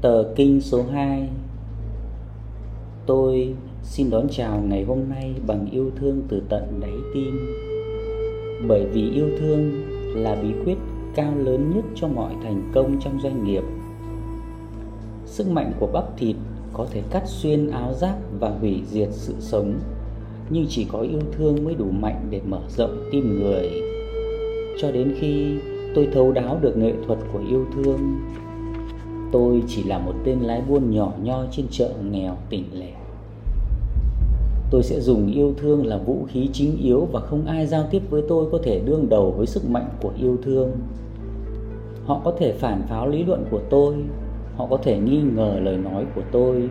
Tờ kinh số 2 Tôi xin đón chào ngày hôm nay bằng yêu thương từ tận đáy tim. Bởi vì yêu thương là bí quyết cao lớn nhất cho mọi thành công trong doanh nghiệp. Sức mạnh của bắp thịt có thể cắt xuyên áo giáp và hủy diệt sự sống, Nhưng chỉ có yêu thương mới đủ mạnh để mở rộng tim người. Cho đến khi tôi thấu đáo được nghệ thuật của yêu thương Tôi chỉ là một tên lái buôn nhỏ nhoi trên chợ nghèo tỉnh lẻ Tôi sẽ dùng yêu thương là vũ khí chính yếu và không ai giao tiếp với tôi có thể đương đầu với sức mạnh của yêu thương. Họ có thể phản pháo lý luận của tôi, họ có thể nghi ngờ lời nói của tôi,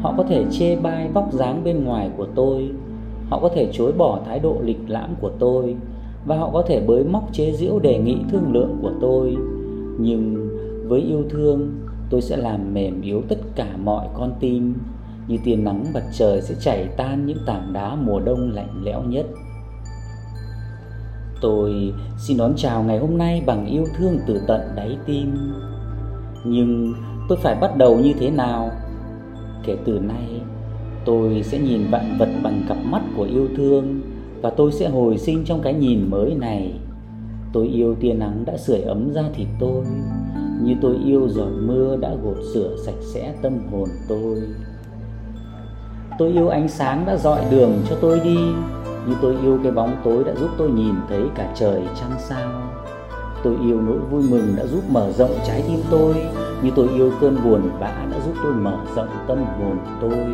họ có thể chê bai vóc dáng bên ngoài của tôi, họ có thể chối bỏ thái độ lịch lãm của tôi và họ có thể bới móc chế giễu đề nghị thương lượng của tôi. Nhưng với yêu thương, tôi sẽ làm mềm yếu tất cả mọi con tim như tia nắng mặt trời sẽ chảy tan những tảng đá mùa đông lạnh lẽo nhất. Tôi xin đón chào ngày hôm nay bằng yêu thương từ tận đáy tim. Nhưng tôi phải bắt đầu như thế nào? Kể từ nay, tôi sẽ nhìn vạn vật bằng cặp mắt của yêu thương và tôi sẽ hồi sinh trong cái nhìn mới này. Tôi yêu tia nắng đã sưởi ấm da thịt tôi, như tôi yêu giọt mưa đã gột rửa sạch sẽ tâm hồn tôi. Tôi yêu ánh sáng đã dọi đường cho tôi đi. Như tôi yêu cái bóng tối đã giúp tôi nhìn thấy cả trời trăng sao. Tôi yêu nỗi vui mừng đã giúp mở rộng trái tim tôi. Như tôi yêu cơn buồn bã đã giúp tôi mở rộng tâm hồn tôi.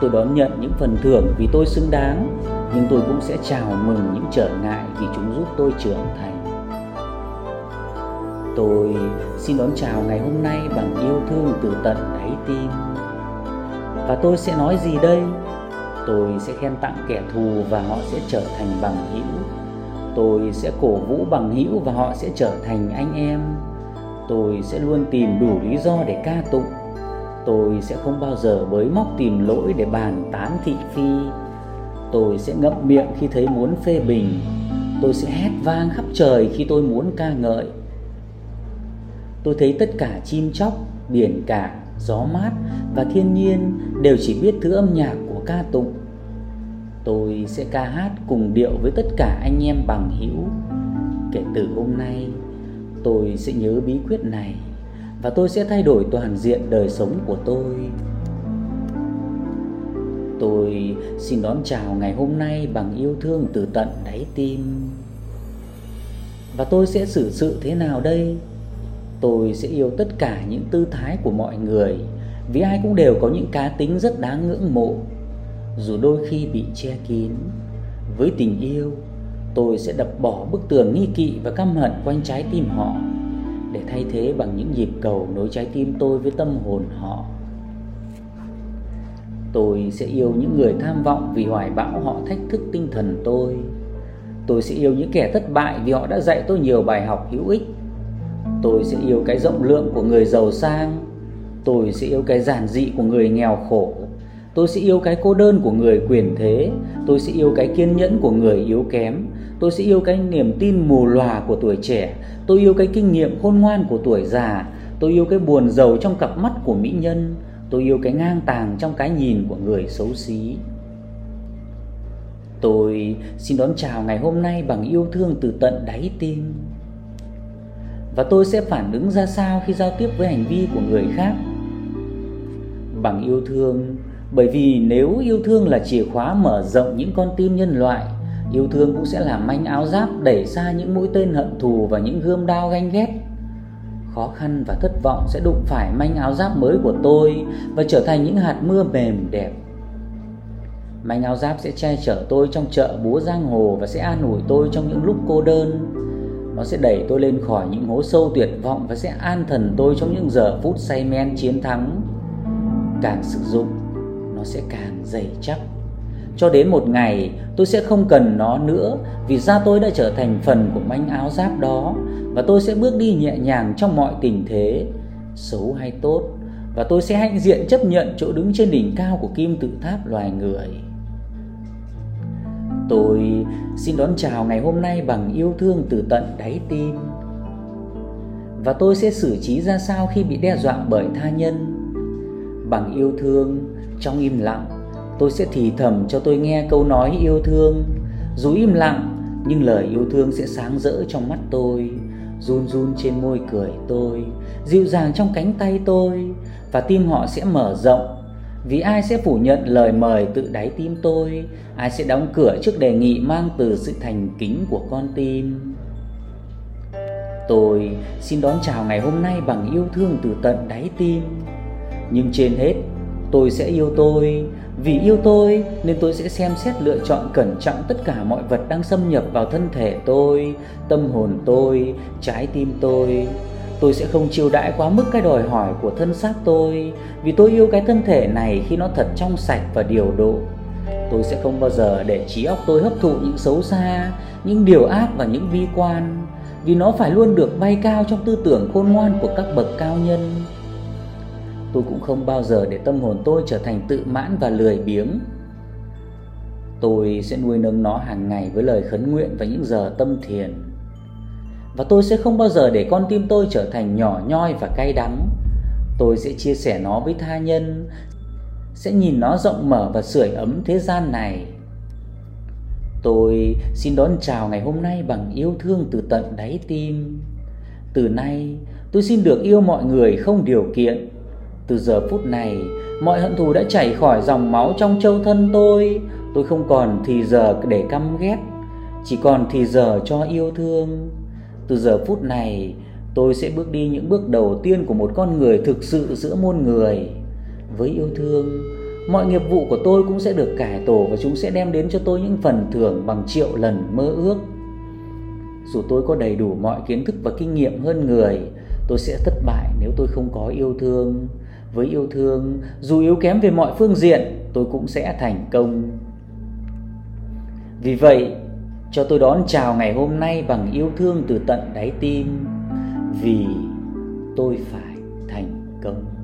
Tôi đón nhận những phần thưởng vì tôi xứng đáng, Nhưng tôi cũng sẽ chào mừng những trở ngại vì chúng giúp tôi trưởng thành. Tôi xin đón chào ngày hôm nay bằng yêu thương từ tận đáy tim và tôi sẽ nói gì đây? Tôi sẽ khen tặng kẻ thù và họ sẽ trở thành bằng hữu. Tôi sẽ cổ vũ bằng hữu và họ sẽ trở thành anh em. Tôi sẽ luôn tìm đủ lý do để ca tụng. Tôi sẽ không bao giờ bới móc tìm lỗi để bàn tán thị phi. Tôi sẽ ngậm miệng khi thấy muốn phê bình. Tôi sẽ hét vang khắp trời khi tôi muốn ca ngợi. Tôi thấy tất cả chim chóc, biển cả gió mát và thiên nhiên đều chỉ biết thứ âm nhạc của ca tụng. Tôi sẽ ca hát cùng điệu với tất cả anh em bằng hữu. Kể từ hôm nay, tôi sẽ nhớ bí quyết này và tôi sẽ thay đổi toàn diện đời sống của tôi. Tôi xin đón chào ngày hôm nay bằng yêu thương từ tận đáy tim. Và tôi sẽ xử sự thế nào đây? Tôi sẽ yêu tất cả những tư thái của mọi người, vì ai cũng đều có những cá tính rất đáng ngưỡng mộ. Dù đôi khi bị che kín, với tình yêu, tôi sẽ đập bỏ bức tường nghi kỵ và căm hận quanh trái tim họ, để thay thế bằng những nhịp cầu nối trái tim tôi với tâm hồn họ. Tôi sẽ yêu những người tham vọng vì hoài bão họ thách thức tinh thần tôi. Tôi sẽ yêu những kẻ thất bại vì họ đã dạy tôi nhiều bài học hữu ích Tôi sẽ yêu cái rộng lượng của người giàu sang. Tôi sẽ yêu cái giản dị của người nghèo khổ. Tôi sẽ yêu cái cô đơn của người quyền thế. Tôi sẽ yêu cái kiên nhẫn của người yếu kém. Tôi sẽ yêu cái niềm tin mù lòa của tuổi trẻ. Tôi yêu cái kinh nghiệm khôn ngoan của tuổi già. Tôi yêu cái buồn giàu trong cặp mắt của mỹ nhân. Tôi yêu cái ngang tàng trong cái nhìn của người xấu xí. Tôi xin đón chào ngày hôm nay bằng yêu thương từ tận đáy tim và tôi sẽ phản ứng ra sao khi giao tiếp với hành vi của người khác? Bằng yêu thương, bởi vì nếu yêu thương là chìa khóa mở rộng những con tim nhân loại, yêu thương cũng sẽ làm manh áo giáp đẩy xa những mũi tên hận thù và những gươm đao ganh ghét. Khó khăn và thất vọng sẽ đụng phải manh áo giáp mới của tôi và trở thành những hạt mưa mềm đẹp. Manh áo giáp sẽ che chở tôi trong chợ búa giang hồ và sẽ an ủi tôi trong những lúc cô đơn nó sẽ đẩy tôi lên khỏi những hố sâu tuyệt vọng và sẽ an thần tôi trong những giờ phút say men chiến thắng. Càng sử dụng, nó sẽ càng dày chắc. Cho đến một ngày tôi sẽ không cần nó nữa vì da tôi đã trở thành phần của manh áo giáp đó và tôi sẽ bước đi nhẹ nhàng trong mọi tình thế, xấu hay tốt và tôi sẽ hãnh diện chấp nhận chỗ đứng trên đỉnh cao của kim tự tháp loài người. Tôi xin đón chào ngày hôm nay bằng yêu thương từ tận đáy tim. và tôi sẽ xử trí ra sao khi bị đe dọa bởi tha nhân. Bằng yêu thương, trong im lặng, tôi sẽ thì thầm cho tôi nghe câu nói yêu thương. Dù im lặng, nhưng lời yêu thương sẽ sáng rỡ trong mắt tôi, run run trên môi cười tôi, dịu dàng trong cánh tay tôi và tim họ sẽ mở rộng vì ai sẽ phủ nhận lời mời tự đáy tim tôi? Ai sẽ đóng cửa trước đề nghị mang từ sự thành kính của con tim? Tôi xin đón chào ngày hôm nay bằng yêu thương từ tận đáy tim. Nhưng trên hết tôi sẽ yêu tôi. Vì yêu tôi nên tôi sẽ xem xét lựa chọn cẩn trọng tất cả mọi vật đang xâm nhập vào thân thể tôi Tâm hồn tôi, trái tim tôi. Tôi sẽ không chiêu đãi quá mức cái đòi hỏi của thân xác tôi, Vì tôi yêu cái thân thể này khi nó thật trong sạch và điều độ. Tôi sẽ không bao giờ để trí óc tôi hấp thụ những xấu xa, Những điều ác và những vi quan, Vì nó phải luôn được bay cao trong tư tưởng khôn ngoan của các bậc cao nhân. Tôi cũng không bao giờ để tâm hồn tôi trở thành tự mãn và lười biếng. Tôi sẽ nuôi nấng nó hàng ngày với lời khấn nguyện và những giờ tâm thiền và tôi sẽ không bao giờ để con tim tôi trở thành nhỏ nhoi và cay đắng. Tôi sẽ chia sẻ nó với tha nhân, sẽ nhìn nó rộng mở và sưởi ấm thế gian này. Tôi xin đón chào ngày hôm nay bằng yêu thương từ tận đáy tim. Từ nay, tôi xin được yêu mọi người không điều kiện. Từ giờ phút này, mọi hận thù đã chảy khỏi dòng máu trong châu thân tôi. Tôi không còn thì giờ để căm ghét, chỉ còn thì giờ cho yêu thương. Từ giờ phút này, tôi sẽ bước đi những bước đầu tiên của một con người thực sự giữa muôn người. Với yêu thương, mọi nghiệp vụ của tôi cũng sẽ được cải tổ và chúng sẽ đem đến cho tôi những phần thưởng bằng triệu lần mơ ước. Dù tôi có đầy đủ mọi kiến thức và kinh nghiệm hơn người, tôi sẽ thất bại nếu tôi không có yêu thương. Với yêu thương, dù yếu kém về mọi phương diện, tôi cũng sẽ thành công. Vì vậy, cho tôi đón chào ngày hôm nay bằng yêu thương từ tận đáy tim. Vì tôi phải thành công.